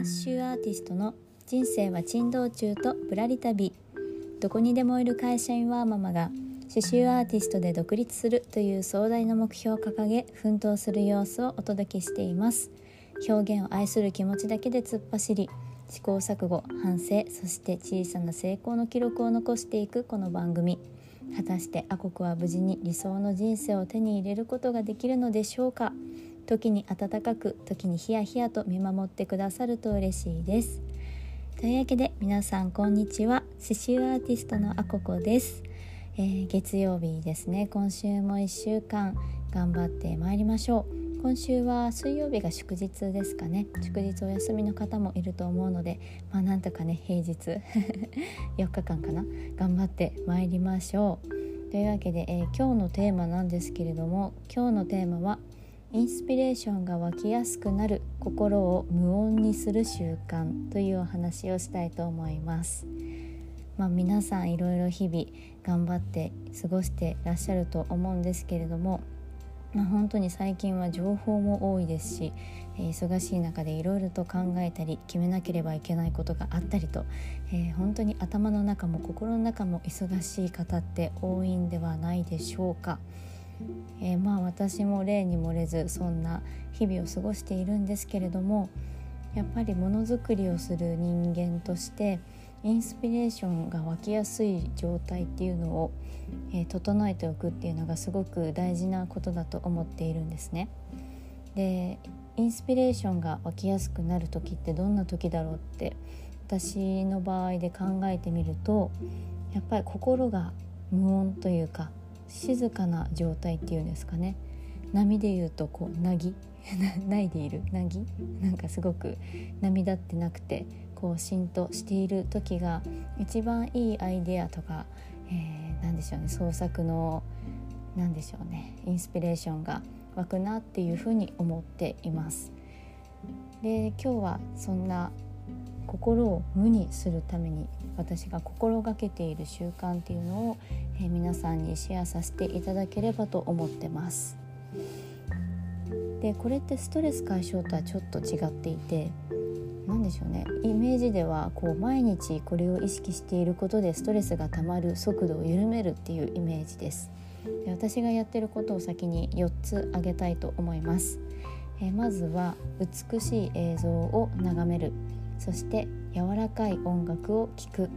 ッシュアーティストの人生は珍道中とぶらり旅どこにでもいる会社員ワーママが刺繍アーティストで独立するという壮大な目標を掲げ奮闘する様子をお届けしています。表現を愛する気持ちだけで突っ走り試行錯誤反省そして小さな成功の記録を残していくこの番組。果たしてアコクは無事に理想の人生を手に入れることができるのでしょうか？時に温かく時にヒヤヒヤと見守ってくださると嬉しいです。というわけで皆さんこんにちは。刺繍アーティストのあここです、えー、月曜日ですね。今週も1週間頑張ってまいりましょう。今週は水曜日が祝日ですかね。祝日お休みの方もいると思うのでまあなんとかね平日 4日間かな。頑張ってまいりましょう。というわけで、えー、今日のテーマなんですけれども今日のテーマはインスピレーションが湧きやすくなる心を無音にする習慣というお話をしたいと思います。まあ、皆さんいろいろ日々頑張って過ごしてらっしゃると思うんですけれども、まあ、本当に最近は情報も多いですし、え、忙しい中でいろいろと考えたり決めなければいけないことがあったりと、えー、本当に頭の中も心の中も忙しい方って多いんではないでしょうか。えー、まあ私も例に漏れずそんな日々を過ごしているんですけれどもやっぱりものづくりをする人間としてインスピレーションが湧きやすい状態っていうのを、えー、整えておくっていうのがすごく大事なことだと思っているんですね。でインスピレーションが湧きやすくなる時ってどんな時だろうって私の場合で考えてみるとやっぱり心が無音というか静かな状態っていうんですかね。波で言うとこうなぎ？ないでいる？なぎ？なんかすごく波立ってなくてこう浸透している時が一番いいアイデアとか、えー、何でしょうね。創作の何でしょうね。インスピレーションが湧くなっていうふうに思っています。で今日はそんな心を無にするために私が心がけている習慣っていうのを、え、皆さんにシェアさせていただければと思ってます。でこれってストレス解消とはちょっと違っていて何でしょうね。イメージではこう毎日これを意識していることでストレスがたまる速度を緩めるっていうイメージです。で私がやってることを先に4つ挙げたいと思います、えまずは美しい映像を眺める。そして柔らかい音楽を聴く。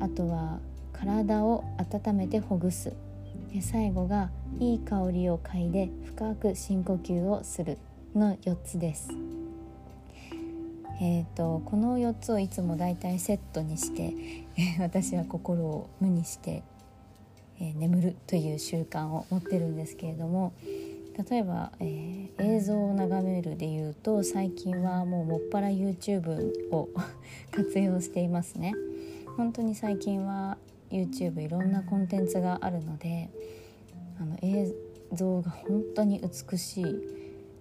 あとは体を温めてほぐす。で最後がいい香りを嗅いで深く深呼吸をする。の4つです。えーと、この4つをいつもだいたいセットにして、え 私は心を無にして、えー、眠るという習慣を持ってるんですけれども例えば、えー、映像を眺めるでいうと最近はもうもっぱら YouTube を 活用していますね。本当に最近は YouTube いろんなコンテンツがあるのであの映像が本当に美しい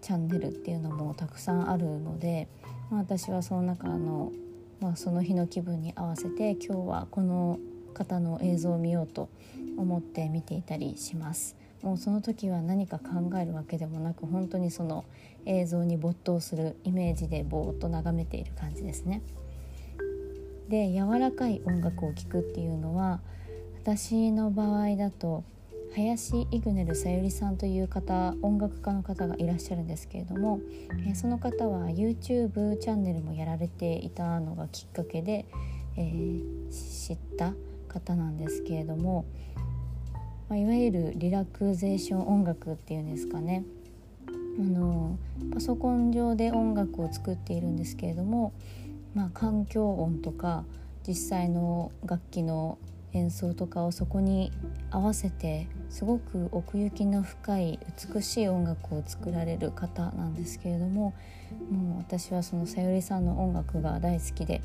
チャンネルっていうのもたくさんあるので、まあ、私はその中の、まあ、その日の気分に合わせて今日はこの方の映像を見ようと思って見ていたりします。もうその時は何か考えるわけでもなく本当にその映像に没頭するイメージでぼーっと眺めている感じですね。で柔らかい音楽を聴くっていうのは私の場合だと林イグネルさゆりさんという方音楽家の方がいらっしゃるんですけれども、えその方は YouTube チャンネルもやられていたのがきっかけで、えー、知った方なんですけれどもまあ、いわゆるリラクゼーション音楽っていうんですかね。あのパソコン上で音楽を作っているんですけれども、まあ、環境音とか実際の楽器の演奏とかをそこに合わせてすごく奥行きの深い美しい音楽を作られる方なんですけれどももう私はそのさゆりさんの音楽が大好きで、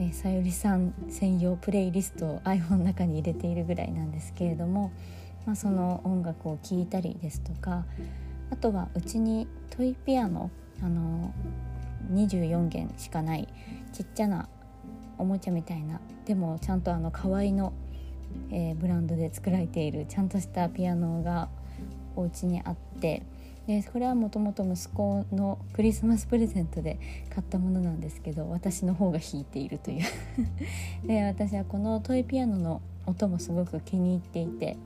え、さゆりさん専用プレイリストを iPhone の中に入れているぐらいなんですけれどもまあ、その音楽を聴いたりですとかあとはうちにトイピアノあの24弦しかないちっちゃなおもちゃみたいなでもちゃんとあの可愛いの、えー、ブランドで作られているちゃんとしたピアノがお家にあってでこれはもともと息子のクリスマスプレゼントで買ったものなんですけど私の方が弾いているという。で私はこのトイピアノの音もすごく気に入っていて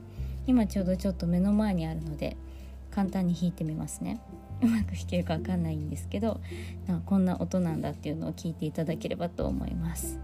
今ちょうどちょっと目の前にあるので簡単に弾いてみますね うまく弾けるかわかんないんですけどこんな音なんだっていうのを聞いていただければと思います。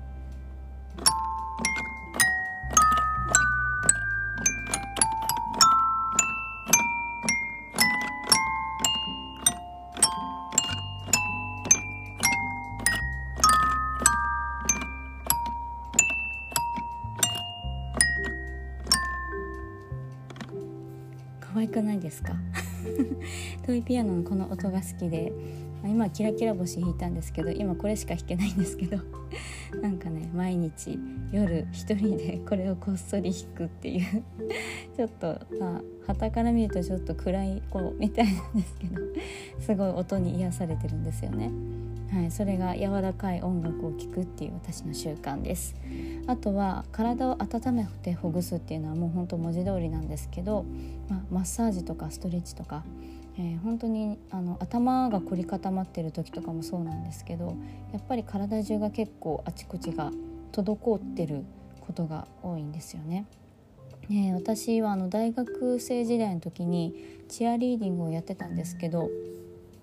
ですか？トイピアノのこの音が好きで今キラキラ星弾いたんですけど今これしか弾けないんですけど なんかね毎日夜一人でこれをこっそり弾くっていう ちょっとまあ旗から見るとちょっと暗い子みたいなんですけどすごい音に癒されてるんですよね。はい、それが柔らかい音楽を聴くっていう私の習慣ですあとは体を温めてほぐすっていうのはもう本当文字通りなんですけど、まあ、マッサージとかストレッチとか、えー、本当にあの頭が凝り固まってる時とかもそうなんですけどやっぱり体中が結構あちこちが滞ってることが多いんですよね。ね私はあの大学生時代の時にチアリーディングをやってたんですけど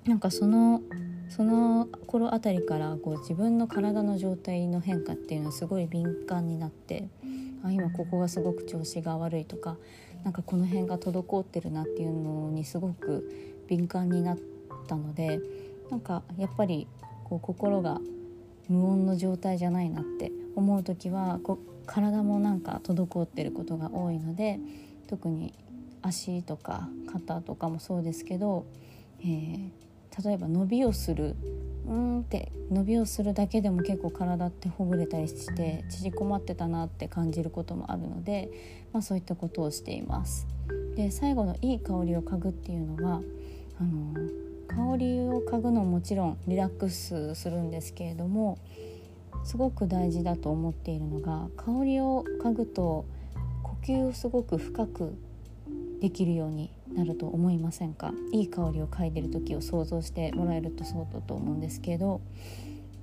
なんかそのその頃あたりからこう自分の体の状態の変化っていうのはすごい敏感になってあ今ここがすごく調子が悪いとかなんかこの辺が滞ってるなっていうのにすごく敏感になったのでなんかやっぱりこう心が無音の状態じゃないなって思う時はこう体もなんか滞ってることが多いので特に足とか肩とかもそうですけど、えー、例えば伸びをするうんって伸びをするだけでも結構体ってほぐれたりして縮こまってたなって感じることもあるので、まあ、そういったことをしています。で最後のいい香りを嗅ぐっていうのはあの香りを嗅ぐのももちろんリラックスするんですけれどもすごく大事だと思っているのが香りを嗅ぐと呼吸をすごく深くできるようになると思いませんか？いい香りを嗅いでる時を想像してもらえるとそうだと思うんですけど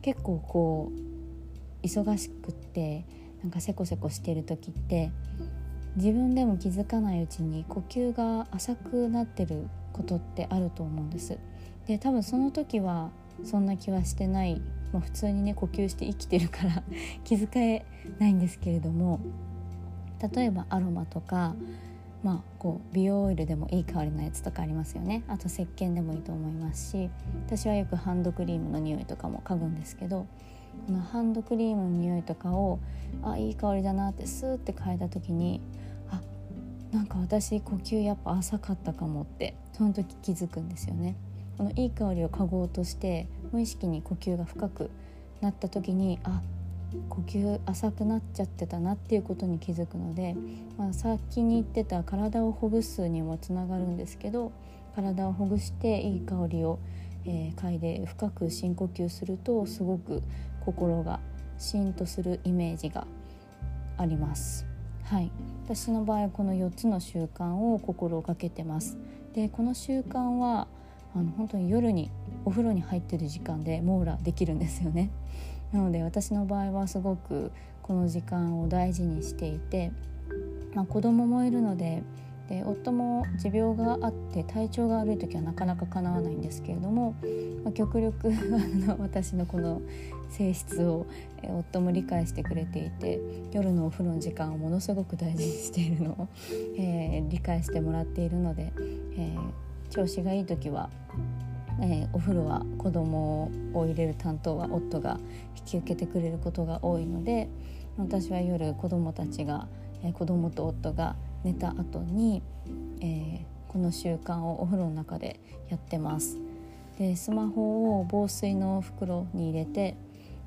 結構こう忙しくってなんかせこせこしてる時って自分でも気づかないうちに呼吸が浅くなってることってあると思うんです。で多分その時はそんな気はしてない、まあ、普通にね呼吸して生きてるから 気づかえないんですけれども例えばアロマとかまあ、こう美容オイルでもいい香りのやつとかありますよねあと石鹸でもいいと思いますし私はよくハンドクリームの匂いとかも嗅ぐんですけどこのハンドクリームの匂いとかをあいい香りだなってスーって嗅いだ時にあなんか私呼吸やっぱ浅かったかもってその時気づくんですよね。このいい香りを嗅ごうとして無意識に呼吸が深くなった時にあ呼吸浅くなっちゃってたなっていうことに気づくので、まあ、先に言ってた体をほぐすにもつながるんですけど体をほぐしていい香りを、えー、嗅いで深く深呼吸するとすごく心がシーンとするイメージがあります。はい、私の場合この4つの習慣を心がけてます。でこの習慣はあの本当に夜にお風呂に入ってる時間で網羅できるんですよね。なので私の場合はすごくこの時間を大事にしていて、まあ、子供もいるのでで夫も持病があって体調が悪い時はなかなか叶わないんですけれども、まあ、極力 私のこの性質を夫も理解してくれていて夜のお風呂の時間をものすごく大事にしているのを、えー、理解してもらっているので、えー、調子がいい時はえー、お風呂は子供を入れる担当は夫が引き受けてくれることが多いので私は夜子供たちが、えー、子供と夫が寝た後に、えー、この習慣をお風呂の中でやってます。でスマホを防水の袋に入れて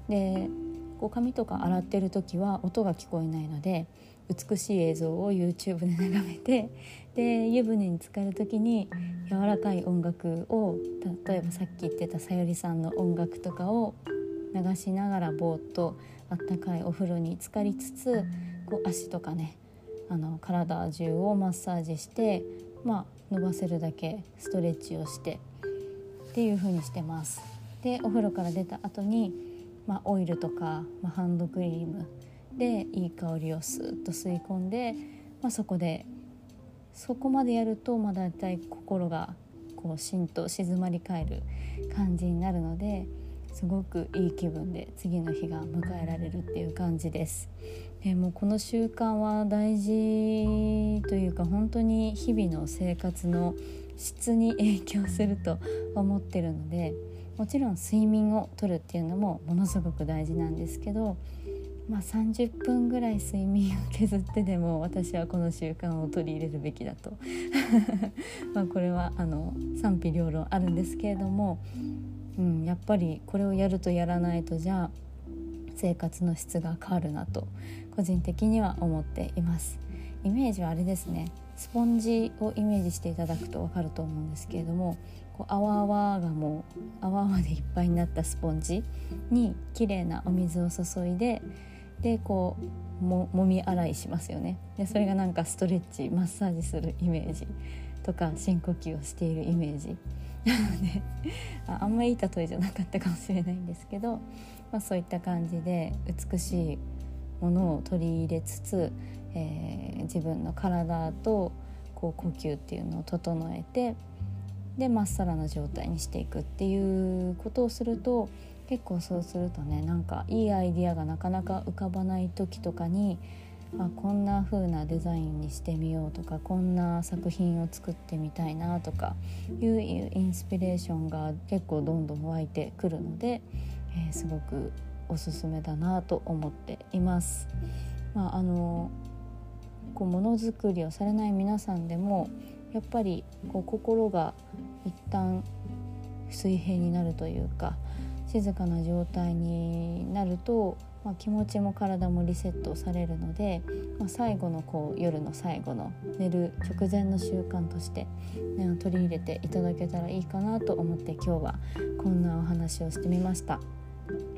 でこう髪とか洗ってる時は音が聞こえないので美しい映像を YouTube で眺めてで湯船に浸かる時に柔らかい音楽を例えばさっき言ってたさゆりさんの音楽とかを流しながらぼーっとあったかいお風呂に浸かりつつこう足とかねあの体中をマッサージしてまあ伸ばせるだけストレッチをしてっていう風にしてます。でお風呂から出た後にまあ、オイルとか、まあ、ハンドクリームでいい香りをスーッと吸い込んで、まあ、そこでそこまでやると、まあ、大体心がこうしんと静まり返る感じになるのですごくいい気分で次の日が迎えられるっていう感じです。でもうこの習慣は大事というか本当に日々の生活の質に影響すると思ってるのでもちろん睡眠をとるっていうのもものすごく大事なんですけど、まあ、30分ぐらい睡眠を削ってでも私はこの習慣を取り入れるべきだと まこれはあの賛否両論あるんですけれども、うん、やっぱりこれをやるとやらないとじゃあ生活の質が変わるなと個人的には思っています。イメージはあれですねスポンジをイメージしていただくと分かると思うんですけれどもこう泡泡がもう泡泡でいっぱいになったスポンジに綺麗なお水を注いででこうももみ洗いしますよね。でそれがなんかストレッチマッサージするイメージとか深呼吸をしているイメージ。な のであんまいい例えじゃなかったかもしれないんですけど、まあ、そういった感じで美しいものを取り入れつつ、えー、自分の体とこう呼吸っていうのを整えてでまっさらな状態にしていくっていうことをすると結構そうするとねなんかいいアイディアがなかなか浮かばない時とかにあこんな風なデザインにしてみようとかこんな作品を作ってみたいなとかいうインスピレーションが結構どんどん湧いてくるので、えー、すごくおすすめだなと思っています。まあ、あのこうものづくりをされない皆さんでもやっぱりこう心が一旦水平になるというか静かな状態になると、まあ、気持ちも体もリセットされるので、まあ、最後のこう夜の最後の寝る直前の習慣として、ね、取り入れていただけたらいいかなと思って今日はこんなお話をしてみました。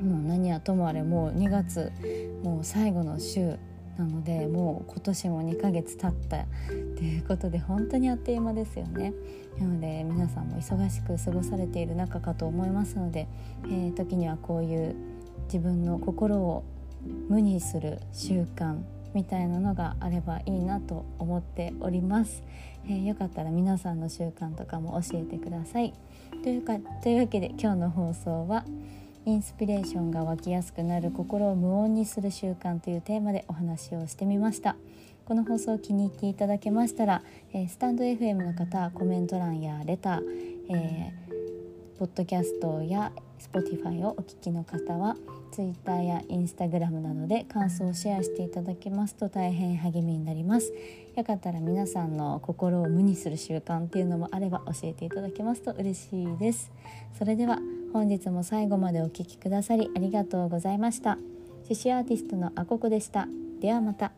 もう何はともあれもう2月もう最後の週なのでもう今年も2ヶ月経ったということで本当にあっという間ですよね。なので皆さんも忙しく過ごされている中かと思いますので、えー、時にはこういう自分の心を無にする習慣みたいなのがあればいいなと思っております、えー、よかったら皆さんの習慣とかも教えてください。というかというわけで今日の放送は「インスピレーションが湧きやすくなる心を無音にする習慣というテーマでお話をしてみました。この放送を気に入っていただけましたら、えー、スタンド FM の方コメント欄やレター、えー、ポッドキャストや Spotify をお聞きの方は Twitter や Instagram などで感想をシェアしていただけますと大変励みになります。よかったら皆さんの心を無にする習慣っていうのもあれば教えていただけますと嬉しいです。それでは本日も最後までお聴きくださりありがとうございました。獅子アーティストのあここでした。ではまた。